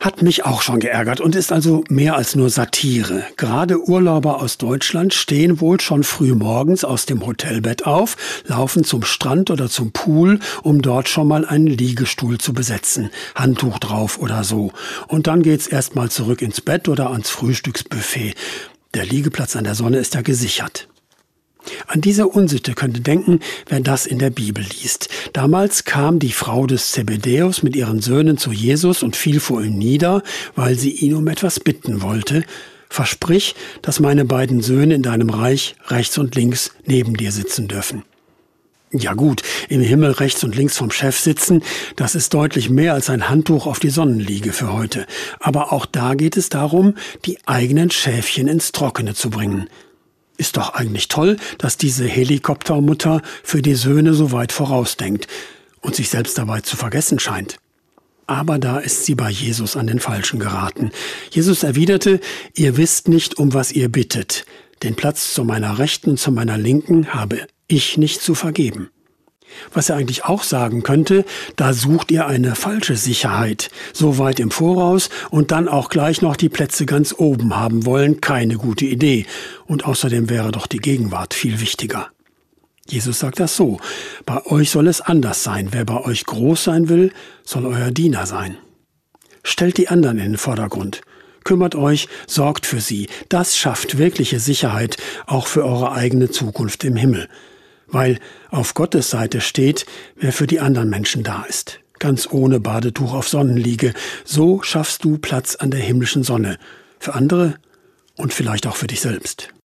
Hat mich auch schon geärgert und ist also mehr als nur Satire. Gerade Urlauber aus Deutschland stehen wohl schon früh morgens aus dem Hotelbett auf, laufen zum Strand oder zum Pool, um dort schon mal einen Liegestuhl zu besetzen, Handtuch drauf oder so. Und dann geht's erstmal zurück ins Bett oder ans Frühstücksbuffet. Der Liegeplatz an der Sonne ist ja gesichert. An diese Unsitte könnte denken, wer das in der Bibel liest. Damals kam die Frau des Zebedäus mit ihren Söhnen zu Jesus und fiel vor ihm nieder, weil sie ihn um etwas bitten wollte. Versprich, dass meine beiden Söhne in deinem Reich rechts und links neben dir sitzen dürfen. Ja gut, im Himmel rechts und links vom Chef sitzen, das ist deutlich mehr als ein Handtuch auf die Sonnenliege für heute. Aber auch da geht es darum, die eigenen Schäfchen ins Trockene zu bringen. Ist doch eigentlich toll, dass diese Helikoptermutter für die Söhne so weit vorausdenkt und sich selbst dabei zu vergessen scheint. Aber da ist sie bei Jesus an den Falschen geraten. Jesus erwiderte, ihr wisst nicht, um was ihr bittet. Den Platz zu meiner Rechten und zu meiner Linken habe ich nicht zu vergeben. Was er eigentlich auch sagen könnte, da sucht ihr eine falsche Sicherheit, so weit im Voraus und dann auch gleich noch die Plätze ganz oben haben wollen, keine gute Idee. Und außerdem wäre doch die Gegenwart viel wichtiger. Jesus sagt das so, bei euch soll es anders sein, wer bei euch groß sein will, soll euer Diener sein. Stellt die anderen in den Vordergrund. Kümmert euch, sorgt für sie. Das schafft wirkliche Sicherheit, auch für eure eigene Zukunft im Himmel weil auf Gottes Seite steht, wer für die anderen Menschen da ist. Ganz ohne Badetuch auf Sonnenliege. So schaffst du Platz an der himmlischen Sonne. Für andere und vielleicht auch für dich selbst.